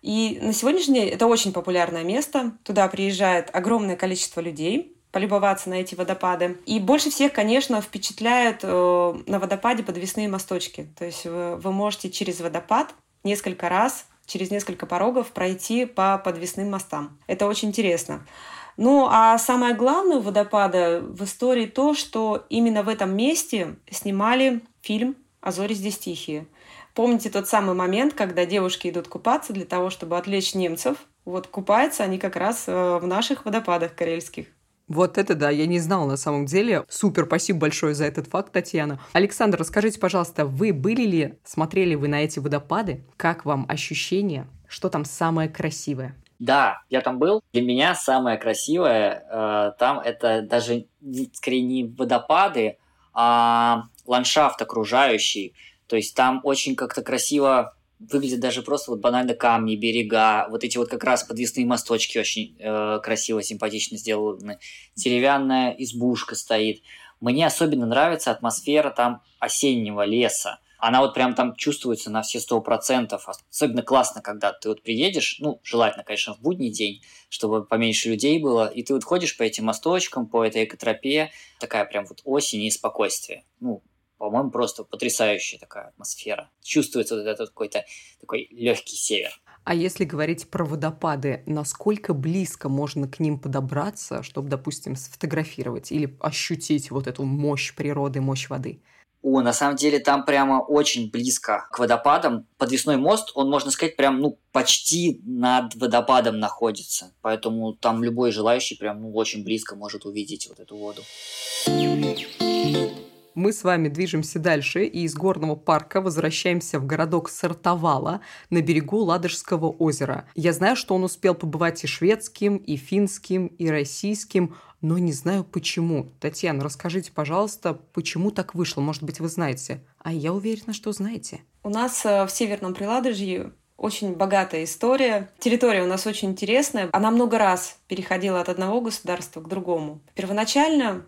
И на сегодняшний день это очень популярное место. Туда приезжает огромное количество людей, полюбоваться на эти водопады. И больше всех, конечно, впечатляют э, на водопаде подвесные мосточки. То есть вы, можете через водопад несколько раз через несколько порогов пройти по подвесным мостам. Это очень интересно. Ну, а самое главное у водопада в истории то, что именно в этом месте снимали фильм «А зори здесь тихие». Помните тот самый момент, когда девушки идут купаться для того, чтобы отвлечь немцев? Вот купаются они как раз э, в наших водопадах карельских. Вот это да, я не знала на самом деле. Супер, спасибо большое за этот факт, Татьяна. Александр, расскажите, пожалуйста, вы были ли, смотрели вы на эти водопады? Как вам ощущение? Что там самое красивое? Да, я там был. Для меня самое красивое э, там это даже скорее не водопады, а ландшафт окружающий. То есть там очень как-то красиво выглядят даже просто вот банально камни, берега, вот эти вот как раз подвесные мосточки очень э, красиво, симпатично сделаны. Деревянная избушка стоит. Мне особенно нравится атмосфера там осеннего леса. Она вот прям там чувствуется на все сто процентов. Особенно классно, когда ты вот приедешь, ну, желательно, конечно, в будний день, чтобы поменьше людей было, и ты вот ходишь по этим мосточкам, по этой экотропе, такая прям вот осень и спокойствие. Ну, по-моему, просто потрясающая такая атмосфера. Чувствуется вот этот какой-то такой легкий север. А если говорить про водопады, насколько близко можно к ним подобраться, чтобы, допустим, сфотографировать или ощутить вот эту мощь природы, мощь воды? О, на самом деле там прямо очень близко к водопадам. Подвесной мост, он, можно сказать, прям, ну, почти над водопадом находится. Поэтому там любой желающий прям, ну, очень близко может увидеть вот эту воду мы с вами движемся дальше и из горного парка возвращаемся в городок Сартовала на берегу Ладожского озера. Я знаю, что он успел побывать и шведским, и финским, и российским, но не знаю почему. Татьяна, расскажите, пожалуйста, почему так вышло? Может быть, вы знаете? А я уверена, что знаете. У нас э, в Северном Приладожье очень богатая история. Территория у нас очень интересная. Она много раз переходила от одного государства к другому. Первоначально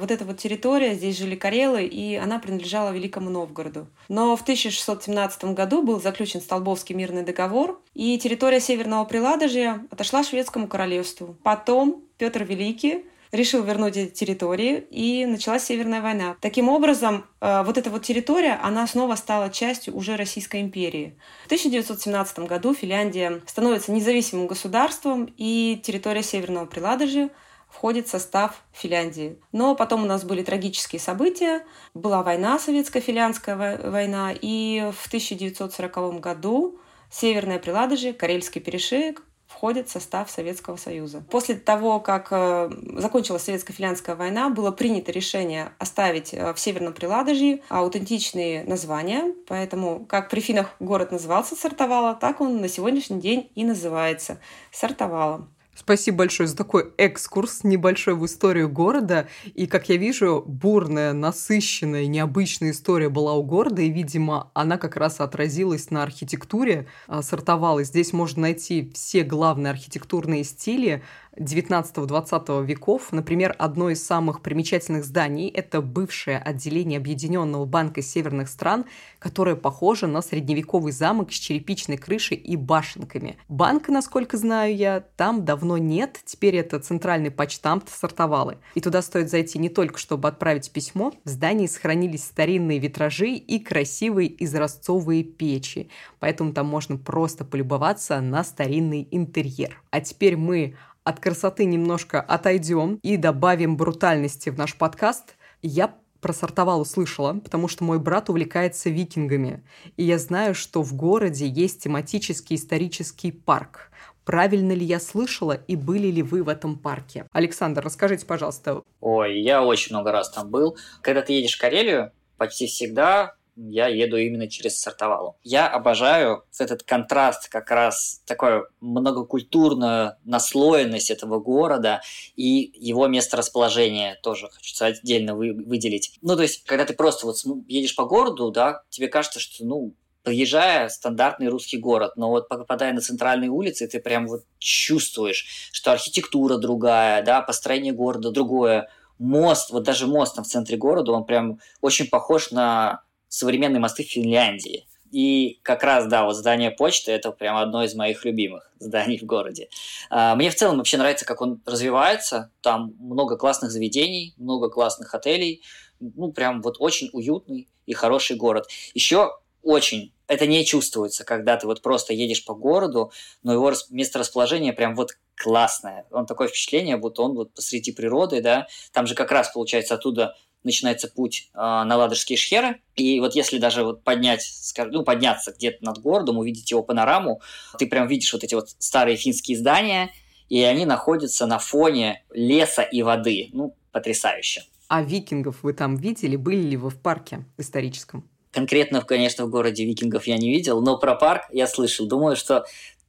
вот эта вот территория, здесь жили карелы, и она принадлежала Великому Новгороду. Но в 1617 году был заключен Столбовский мирный договор, и территория Северного Приладожья отошла шведскому королевству. Потом Петр Великий решил вернуть эти территории, и началась Северная война. Таким образом, а, вот эта вот территория, она снова стала частью уже Российской империи. В 1917 году Финляндия становится независимым государством, и территория Северного Приладожья входит в состав Финляндии. Но потом у нас были трагические события. Была война, советско-финляндская война, и в 1940 году Северное Приладожье, Карельский перешеек входит в состав Советского Союза. После того, как э, закончилась Советско-финляндская война, было принято решение оставить э, в Северном Приладожье аутентичные названия, поэтому как при финах город назывался Сартовала, так он на сегодняшний день и называется Сартовала. Спасибо большое за такой экскурс небольшой в историю города. И, как я вижу, бурная, насыщенная, необычная история была у города, и, видимо, она как раз отразилась на архитектуре, а, сортовала. Здесь можно найти все главные архитектурные стили, 19-20 веков. Например, одно из самых примечательных зданий – это бывшее отделение Объединенного банка северных стран, которое похоже на средневековый замок с черепичной крышей и башенками. Банка, насколько знаю я, там давно нет, теперь это центральный почтамт сортовалы. И туда стоит зайти не только, чтобы отправить письмо, в здании сохранились старинные витражи и красивые изразцовые печи, поэтому там можно просто полюбоваться на старинный интерьер. А теперь мы от красоты немножко отойдем и добавим брутальности в наш подкаст. Я про Сартовал услышала, потому что мой брат увлекается викингами. И я знаю, что в городе есть тематический исторический парк. Правильно ли я слышала и были ли вы в этом парке? Александр, расскажите, пожалуйста. Ой, я очень много раз там был. Когда ты едешь в Карелию, почти всегда я еду именно через Сартовалу. Я обожаю этот контраст, как раз такую многокультурную наслоенность этого города и его месторасположение тоже хочу отдельно вы, выделить. Ну, то есть, когда ты просто вот едешь по городу, да, тебе кажется, что, ну, Подъезжая, стандартный русский город, но вот попадая на центральные улицы, ты прям вот чувствуешь, что архитектура другая, да, построение города другое, мост, вот даже мост там в центре города, он прям очень похож на современные мосты Финляндии. И как раз, да, вот здание почты – это прям одно из моих любимых зданий в городе. А, мне в целом вообще нравится, как он развивается. Там много классных заведений, много классных отелей. Ну, прям вот очень уютный и хороший город. Еще очень это не чувствуется, когда ты вот просто едешь по городу, но его место расположения прям вот классное. Он такое впечатление, будто он вот посреди природы, да. Там же как раз, получается, оттуда начинается путь э, на Ладожские шхеры. И вот если даже вот поднять, ну, подняться где-то над городом, увидеть его панораму, ты прям видишь вот эти вот старые финские здания, и они находятся на фоне леса и воды. Ну, потрясающе. А викингов вы там видели? Были ли вы в парке историческом? Конкретно, конечно, в городе викингов я не видел, но про парк я слышал. Думаю, что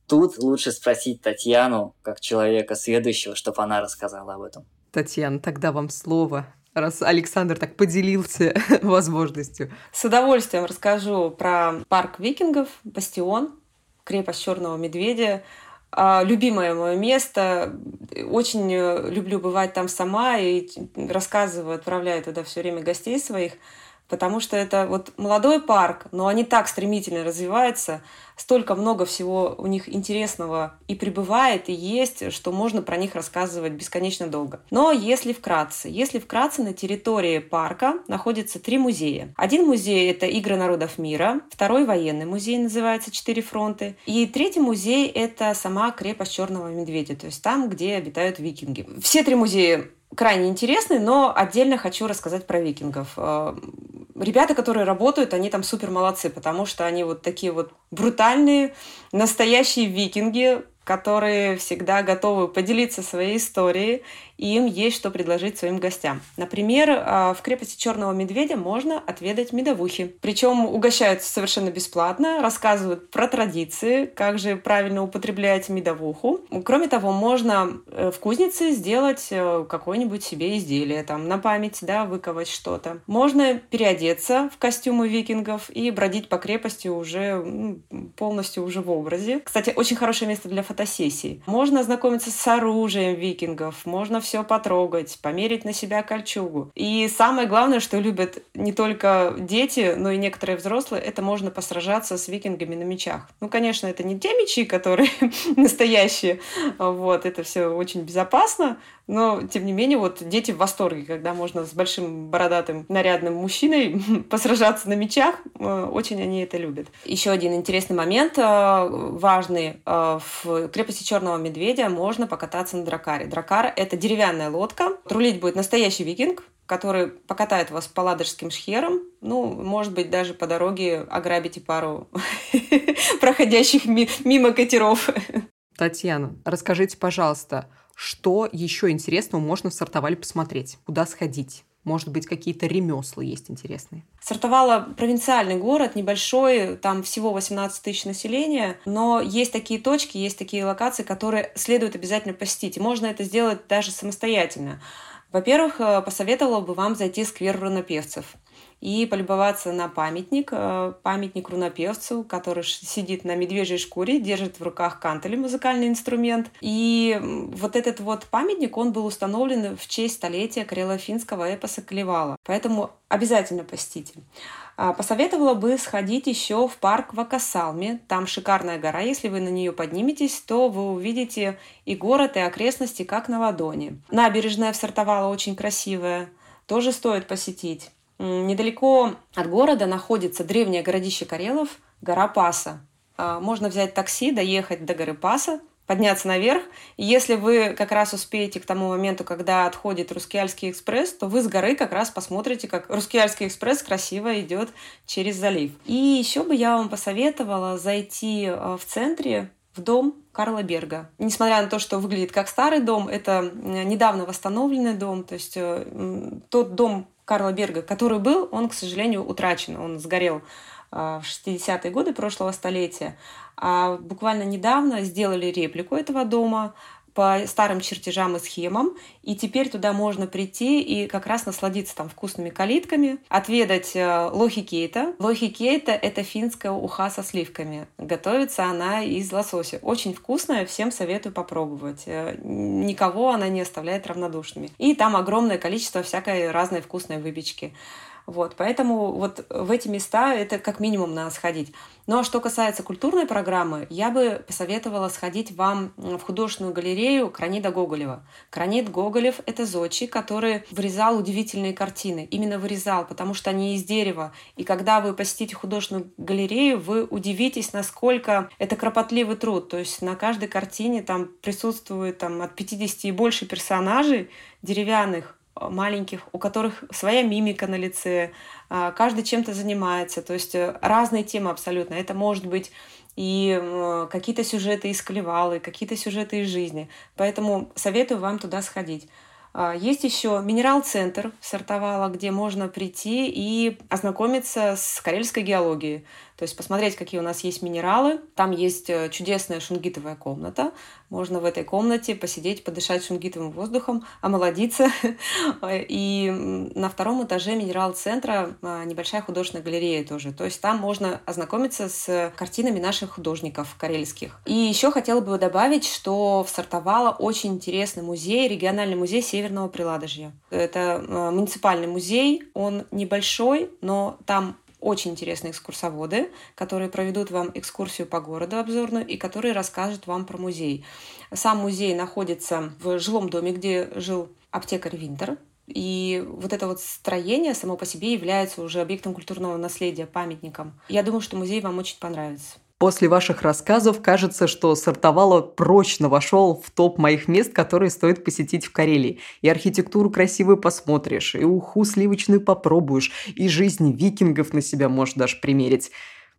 тут лучше спросить Татьяну, как человека следующего, чтобы она рассказала об этом. Татьяна, тогда вам слово раз Александр так поделился возможностью. С удовольствием расскажу про парк викингов, бастион, крепость Черного Медведя. А, любимое мое место. Очень э, люблю бывать там сама и рассказываю, отправляю туда все время гостей своих потому что это вот молодой парк, но они так стремительно развиваются, столько много всего у них интересного и прибывает, и есть, что можно про них рассказывать бесконечно долго. Но если вкратце, если вкратце, на территории парка находится три музея. Один музей — это игры народов мира, второй — военный музей, называется «Четыре фронты», и третий музей — это сама крепость Черного Медведя, то есть там, где обитают викинги. Все три музея крайне интересный, но отдельно хочу рассказать про викингов. Э, ребята, которые работают, они там супер молодцы, потому что они вот такие вот брутальные, настоящие викинги, которые всегда готовы поделиться своей историей, и им есть что предложить своим гостям. Например, а, в крепости Черного Медведя можно отведать медовухи. Причем угощаются совершенно бесплатно, рассказывают про традиции, как же правильно употреблять медовуху. Кроме того, можно э, в кузнице сделать э, какое-нибудь себе изделие, там, на память, да, выковать что-то. Можно переодеться в костюмы викингов и бродить по крепости уже полностью уже в образе. Кстати, очень хорошее место для фотосессий. Можно ознакомиться с оружием викингов, можно все потрогать, померить на себя кольчугу. И самое главное, что любят не только дети, но и некоторые взрослые, это можно посражаться с викингами на мечах. Ну, конечно, это не те мечи, которые настоящие, вот, это все очень безопасно, но, тем не менее, вот дети в восторге, когда можно с большим бородатым нарядным мужчиной посражаться на мечах. Э, очень они это любят. Еще один интересный момент, э, важный. Э, в крепости Черного Медведя можно покататься на дракаре. Дракар — это деревянная лодка. Рулить будет настоящий викинг, который покатает вас по ладожским шхерам. Ну, может быть, даже по дороге ограбите пару проходящих мимо катеров. Татьяна, расскажите, пожалуйста, что еще интересного можно в Сартовале посмотреть? Куда сходить? Может быть, какие-то ремесла есть интересные? Сартовала провинциальный город, небольшой, там всего 18 тысяч населения, но есть такие точки, есть такие локации, которые следует обязательно посетить. Можно это сделать даже самостоятельно. Во-первых, э, посоветовала бы вам зайти в сквер рунопевцев и полюбоваться на памятник, э, памятник рунопевцу, который сидит на медвежьей шкуре, держит в руках кантели, музыкальный инструмент. И вот этот вот памятник, он был установлен в честь столетия карело-финского эпоса Клевала. Поэтому обязательно посетите. А, посоветовала бы сходить еще в парк Вакасалме. Там шикарная гора. Если вы на нее подниметесь, то вы увидите и город, и окрестности как на ладони. Набережная в Сартовала очень красивая. Тоже стоит посетить. Недалеко от города находится древнее городище Карелов, гора Паса. А, можно взять такси, доехать до горы Паса, подняться наверх. Если вы как раз успеете к тому моменту, когда отходит Рускеальский экспресс, то вы с горы как раз посмотрите, как Рускеальский экспресс красиво идет через залив. И еще бы я вам посоветовала зайти а, в центре в дом Карла Берга. Несмотря на то, что выглядит как старый дом, это недавно восстановленный дом, то есть э, тот дом, Карла Берга, который был, он, к сожалению, утрачен. Он сгорел а, в 60-е годы прошлого столетия. А буквально недавно сделали реплику этого дома, по старым чертежам и схемам, и теперь туда можно прийти и как раз насладиться там вкусными калитками, отведать э, лохи кейта. Лохи кейта – это финская уха со сливками. Готовится она из лосося. Очень вкусная, всем советую попробовать. Э, никого она не оставляет равнодушными. И там огромное количество всякой разной вкусной выпечки. Вот, поэтому вот в эти места это как минимум надо сходить. Ну а что касается культурной программы, я бы посоветовала сходить вам в художественную галерею Кранида Гоголева. Кранид Гоголев — это зодчий, который вырезал удивительные картины. Именно вырезал, потому что они из дерева. И когда вы посетите художественную галерею, вы удивитесь, насколько это кропотливый труд. То есть на каждой картине там присутствует там, от 50 и больше персонажей деревянных, маленьких, у которых своя мимика на лице, а, каждый чем-то занимается, то есть э, разные темы абсолютно. Это может быть и какие-то сюжеты из Клевалы, какие-то сюжеты из жизни. Поэтому советую вам туда сходить. А, есть еще минерал-центр Сартовала, где можно прийти и ознакомиться с карельской геологией. То есть посмотреть, какие у нас есть минералы. Там есть э, чудесная шунгитовая комната. Можно в этой комнате посидеть, подышать шунгитовым воздухом, омолодиться. И на втором этаже минерал-центра а, небольшая художественная галерея тоже. То есть там можно ознакомиться с картинами наших художников карельских. И еще хотела бы добавить, что в Сартовало очень интересный музей, региональный музей Северного Приладожья. Это э, муниципальный музей, он небольшой, но там очень интересные экскурсоводы, которые проведут вам экскурсию по городу обзорную и которые расскажут вам про музей. Сам музей находится в жилом доме, где жил аптекарь Винтер. И вот это вот строение само по себе является уже объектом культурного наследия, памятником. Я думаю, что музей вам очень понравится. После ваших рассказов кажется, что Сартовало прочно вошел в топ моих мест, которые стоит посетить в Карелии. И архитектуру красивую посмотришь, и уху сливочную попробуешь, и жизнь викингов на себя можешь даже примерить.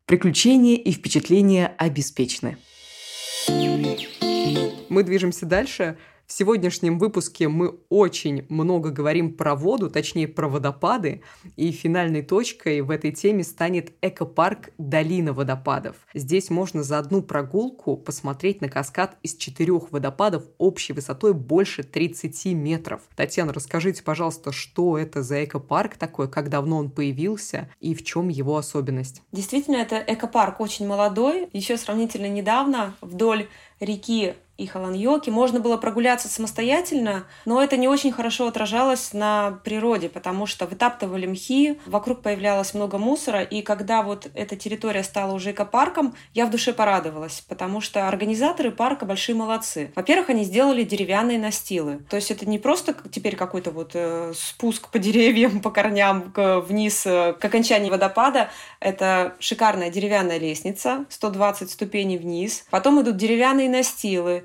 Приключения и впечатления обеспечены. Мы движемся дальше. В сегодняшнем выпуске мы очень много говорим про воду, точнее про водопады, и финальной точкой в этой теме станет экопарк «Долина водопадов». Здесь можно за одну прогулку посмотреть на каскад из четырех водопадов общей высотой больше 30 метров. Татьяна, расскажите, пожалуйста, что это за экопарк такой, как давно он появился и в чем его особенность? Действительно, это экопарк очень молодой, еще сравнительно недавно вдоль реки и Халаньоки. Можно было прогуляться самостоятельно, но это не очень хорошо отражалось на природе, потому что вытаптывали мхи, вокруг появлялось много мусора, и когда вот эта территория стала уже экопарком, я в душе порадовалась, потому что организаторы парка большие молодцы. Во-первых, они сделали деревянные настилы. То есть это не просто теперь какой-то вот э, спуск по деревьям, по корням вниз э, к окончанию водопада. Это шикарная деревянная лестница, 120 ступеней вниз. Потом идут деревянные настилы,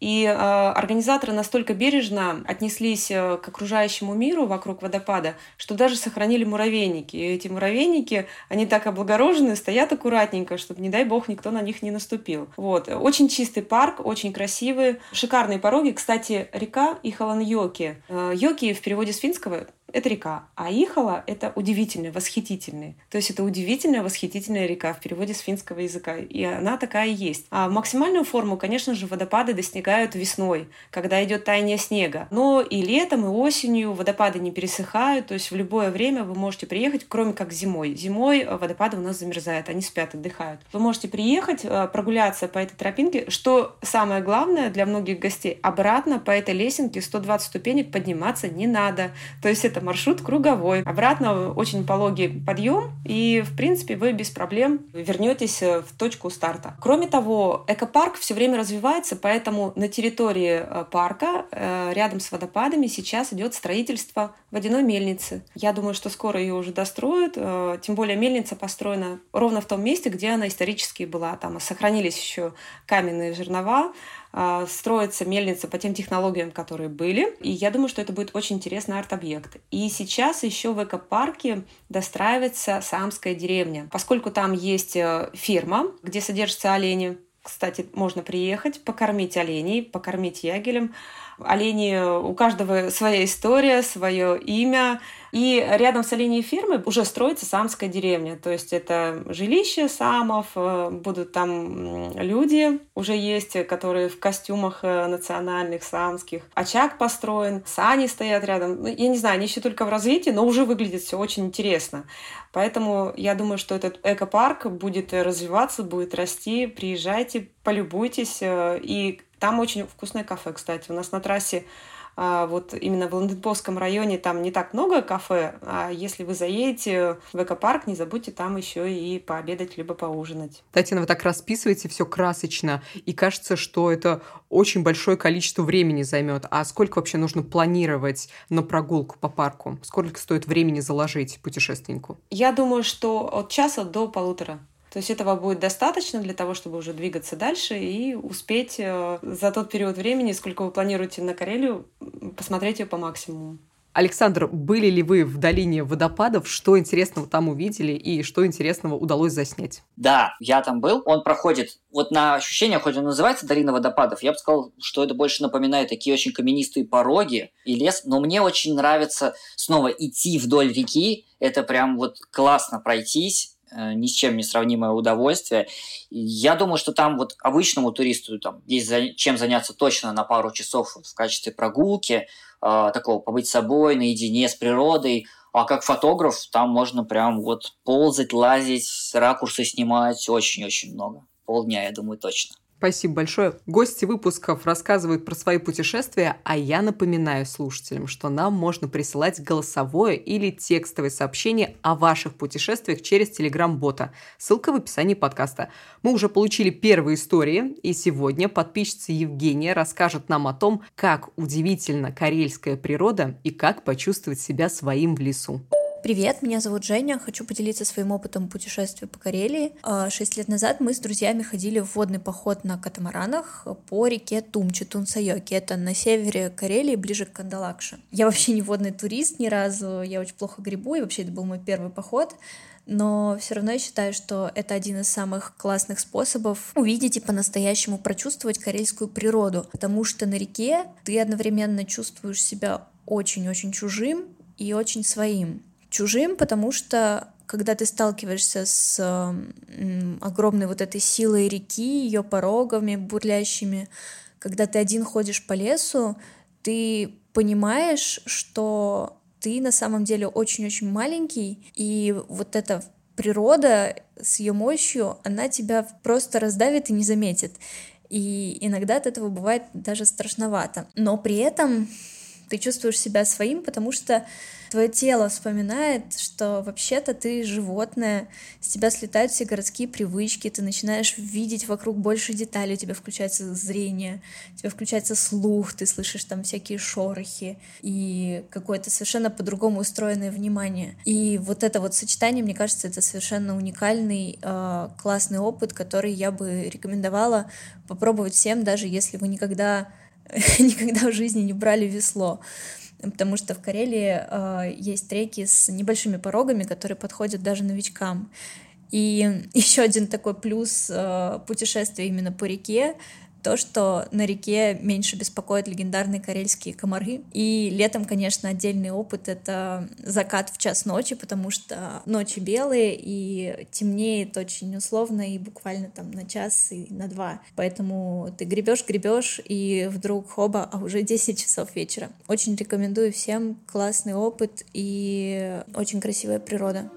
и э, организаторы настолько бережно отнеслись э, к окружающему миру вокруг водопада, что даже сохранили муравейники. И эти муравейники, они так облагорожены, стоят аккуратненько, чтобы, не дай бог, никто на них не наступил. Вот. Очень чистый парк, очень красивый, шикарные пороги. Кстати, река Ихалан-Йоки. Э, Йоки в переводе с финского это река, а Ихала — это удивительный, восхитительный. То есть это удивительная, восхитительная река в переводе с финского языка, и она такая и есть. А максимальную форму, конечно же, водопады достигают весной, когда идет таяние снега. Но и летом, и осенью водопады не пересыхают, то есть в любое время вы можете приехать, кроме как зимой. Зимой водопады у нас замерзают, они спят, отдыхают. Вы можете приехать, э, прогуляться по этой тропинке, что самое главное для многих гостей, обратно по этой лесенке 120 ступенек подниматься не надо. То есть это маршрут круговой. Обратно очень пологий подъем, и, в принципе, вы без проблем вернетесь э, в точку старта. Кроме того, экопарк все время развивается, поэтому на территории э, парка, э, рядом с водопадами, сейчас идет строительство водяной мельницы. Я думаю, что скоро ее уже достроят, тем более мельница построена ровно в том месте, где она исторически была. Там сохранились еще каменные жернова, строится мельница по тем технологиям, которые были. И я думаю, что это будет очень интересный арт-объект. И сейчас еще в экопарке достраивается Самская деревня. Поскольку там есть э, ферма, где содержатся олени, кстати, можно приехать, покормить оленей, покормить ягелем. Олени, у каждого своя история, свое имя. И рядом с оленей фермой уже строится самская деревня. То есть это жилище самов, э, будут там люди уже есть, которые в костюмах э, национальных, самских. Очаг построен, сани стоят рядом. Ну, я не знаю, они еще только в развитии, но уже выглядит все очень интересно. Поэтому я думаю, что этот экопарк будет развиваться, будет расти. Приезжайте, полюбуйтесь. Э, и там очень вкусное кафе, кстати. У нас на трассе вот именно в Лондонповском районе там не так много кафе, а если вы заедете в экопарк, не забудьте там еще и пообедать либо поужинать. Татьяна, вы так расписываете все красочно, и кажется, что это очень большое количество времени займет. А сколько вообще нужно планировать на прогулку по парку? Сколько стоит времени заложить путешественнику? Я думаю, что от часа до полутора. То есть этого будет достаточно для того, чтобы уже двигаться дальше и успеть э, за тот период времени, сколько вы планируете на Карелию, посмотреть ее по максимуму. Александр, были ли вы в долине водопадов? Что интересного там увидели и что интересного удалось заснять? Да, я там был. Он проходит, вот на ощущение, хоть он называется долина водопадов, я бы сказал, что это больше напоминает такие очень каменистые пороги и лес. Но мне очень нравится снова идти вдоль реки. Это прям вот классно пройтись ни с чем не сравнимое удовольствие. Я думаю, что там вот обычному туристу там есть за, чем заняться точно на пару часов в качестве прогулки, э, такого побыть собой, наедине с природой. А как фотограф там можно прям вот ползать, лазить, ракурсы снимать очень-очень много. Полдня, я думаю, точно. Спасибо большое. Гости выпусков рассказывают про свои путешествия, а я напоминаю слушателям, что нам можно присылать голосовое или текстовое сообщение о ваших путешествиях через телеграм-бота. Ссылка в описании подкаста. Мы уже получили первые истории, и сегодня подписчица Евгения расскажет нам о том, как удивительна карельская природа и как почувствовать себя своим в лесу. Привет, меня зовут Женя, хочу поделиться своим опытом путешествия по Карелии. А, шесть лет назад мы с друзьями ходили в водный поход на катамаранах по реке Тумчи, Тунсайоки. Это на севере Карелии, ближе к Кандалакше. Я вообще не водный турист ни разу, я очень плохо грибу, и вообще это был мой первый поход но все равно я считаю, что это один из самых классных способов увидеть и по-настоящему прочувствовать карельскую природу, потому что на реке ты одновременно чувствуешь себя очень-очень чужим и очень своим чужим, потому что когда ты сталкиваешься с э, огромной вот этой силой реки, ее порогами бурлящими, когда ты один ходишь по лесу, ты понимаешь, что ты на самом деле очень-очень маленький, и вот эта природа с ее мощью, она тебя просто раздавит и не заметит. И иногда от этого бывает даже страшновато. Но при этом ты чувствуешь себя своим, потому что твое тело вспоминает, что вообще-то ты животное, с тебя слетают все городские привычки, ты начинаешь видеть вокруг больше деталей, у тебя включается зрение, у тебя включается слух, ты слышишь там всякие шорохи и какое-то совершенно по-другому устроенное внимание. И вот это вот сочетание, мне кажется, это совершенно уникальный, э, классный опыт, который я бы рекомендовала попробовать всем, даже если вы никогда никогда в жизни не брали весло потому что в Карелии э, есть треки с небольшими порогами, которые подходят даже новичкам. И еще один такой плюс э, путешествия именно по реке то, что на реке меньше беспокоят легендарные карельские комары. И летом, конечно, отдельный опыт — это закат в час ночи, потому что ночи белые и темнеет очень условно и буквально там на час и на два. Поэтому ты гребешь, гребешь, и вдруг хоба, а уже 10 часов вечера. Очень рекомендую всем классный опыт и очень красивая природа.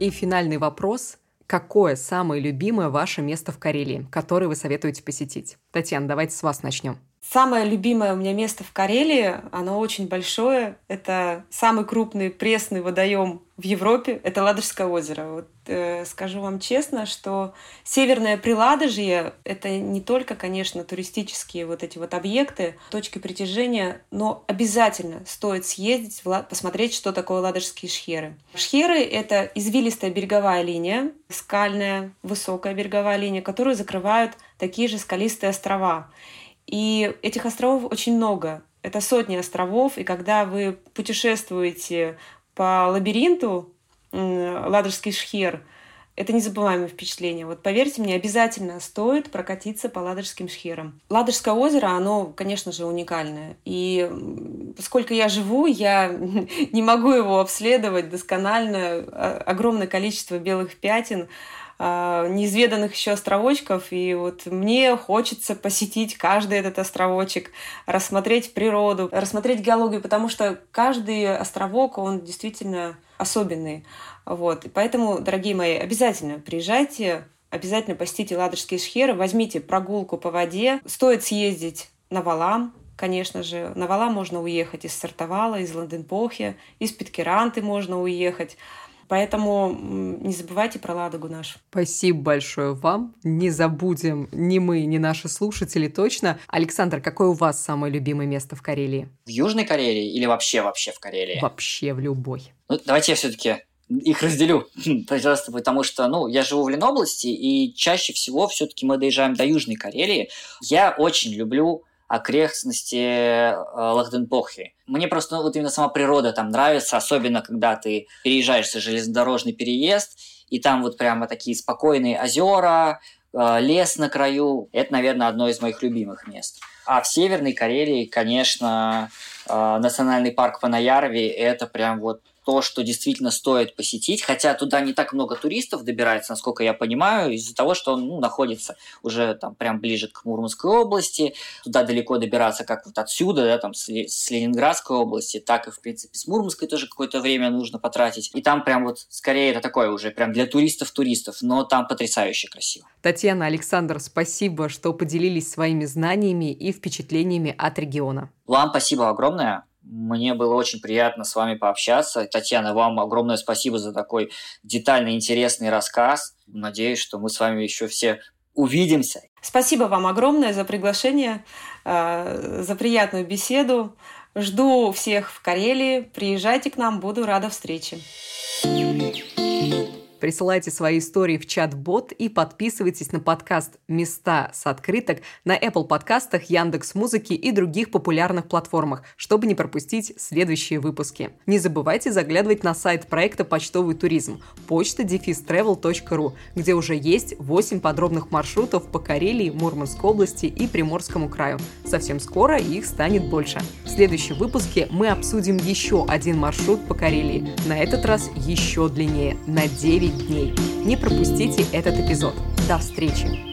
И финальный вопрос какое самое любимое ваше место в Карелии, которое вы советуете посетить? Татьяна, давайте с вас начнем. Самое любимое у меня место в Карелии, оно очень большое. Это самый крупный пресный водоем в Европе. Это Ладожское озеро. Вот, э, скажу вам честно, что Северное Приладожье — это не только, конечно, туристические вот эти вот объекты, точки притяжения, но обязательно стоит съездить, посмотреть, что такое Ладожские шхеры. Шхеры — это извилистая береговая линия, скальная, высокая береговая линия, которую закрывают такие же скалистые острова. И этих островов очень много. Это сотни островов, и когда вы путешествуете по лабиринту Ладожский шхер, это незабываемое впечатление. Вот поверьте мне, обязательно стоит прокатиться по Ладожским шхерам. Ладожское озеро, оно, конечно же, уникальное. И поскольку я живу, я не могу его обследовать досконально. Огромное количество белых пятен, неизведанных еще островочков, и вот мне хочется посетить каждый этот островочек, рассмотреть природу, рассмотреть геологию, потому что каждый островок, он действительно особенный. Вот. И поэтому, дорогие мои, обязательно приезжайте, обязательно посетите Ладожские шхеры, возьмите прогулку по воде. Стоит съездить на Валам, конечно же. На Валам можно уехать из Сартовала, из Ланденпохи, из Питкеранты можно уехать. Поэтому не забывайте про Ладогу нашу. Спасибо большое вам. Не забудем ни мы, ни наши слушатели точно. Александр, какое у вас самое любимое место в Карелии? В Южной Карелии или вообще-вообще в Карелии? Вообще в любой. Ну, давайте я все-таки их разделю, пожалуйста, потому что, ну, я живу в Ленобласти, и чаще всего все-таки мы доезжаем до Южной Карелии. Я очень люблю окрестности э, Лахденпохи. Мне просто ну, вот именно сама природа там нравится, особенно когда ты переезжаешь за железнодорожный переезд, и там вот прямо такие спокойные озера, э, лес на краю. Это, наверное, одно из моих любимых мест. А в Северной Карелии, конечно, э, национальный парк Панаярви – это прям вот то, что действительно стоит посетить, хотя туда не так много туристов добирается, насколько я понимаю, из-за того, что он ну, находится уже там прям ближе к Мурманской области, туда далеко добираться как вот отсюда, да, там с, с Ленинградской области, так и, в принципе, с Мурманской тоже какое-то время нужно потратить. И там прям вот, скорее, это такое уже прям для туристов-туристов, но там потрясающе красиво. Татьяна, Александр, спасибо, что поделились своими знаниями и впечатлениями от региона. Вам спасибо огромное. Мне было очень приятно с вами пообщаться. Татьяна, вам огромное спасибо за такой детальный, интересный рассказ. Надеюсь, что мы с вами еще все увидимся. Спасибо вам огромное за приглашение, э, за приятную беседу. Жду всех в Карелии. Приезжайте к нам, буду рада встрече. Присылайте свои истории в чат-бот и подписывайтесь на подкаст «Места с открыток» на Apple подкастах, Яндекс Музыки и других популярных платформах, чтобы не пропустить следующие выпуски. Не забывайте заглядывать на сайт проекта «Почтовый туризм» почта travel.ru, где уже есть 8 подробных маршрутов по Карелии, Мурманской области и Приморскому краю. Совсем скоро их станет больше. В следующем выпуске мы обсудим еще один маршрут по Карелии, на этот раз еще длиннее, на 9 дней. Не пропустите этот эпизод. До встречи!